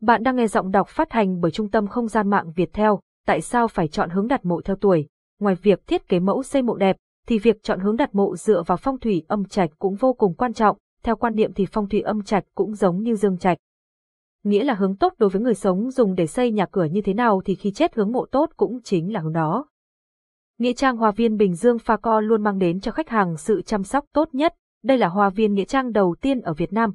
Bạn đang nghe giọng đọc phát hành bởi Trung tâm Không gian mạng Việt Theo. Tại sao phải chọn hướng đặt mộ theo tuổi? Ngoài việc thiết kế mẫu xây mộ đẹp, thì việc chọn hướng đặt mộ dựa vào phong thủy âm trạch cũng vô cùng quan trọng. Theo quan niệm thì phong thủy âm trạch cũng giống như dương trạch. Nghĩa là hướng tốt đối với người sống dùng để xây nhà cửa như thế nào thì khi chết hướng mộ tốt cũng chính là hướng đó. Nghĩa trang Hoa viên Bình Dương Pha Co luôn mang đến cho khách hàng sự chăm sóc tốt nhất. Đây là hoa viên nghĩa trang đầu tiên ở Việt Nam,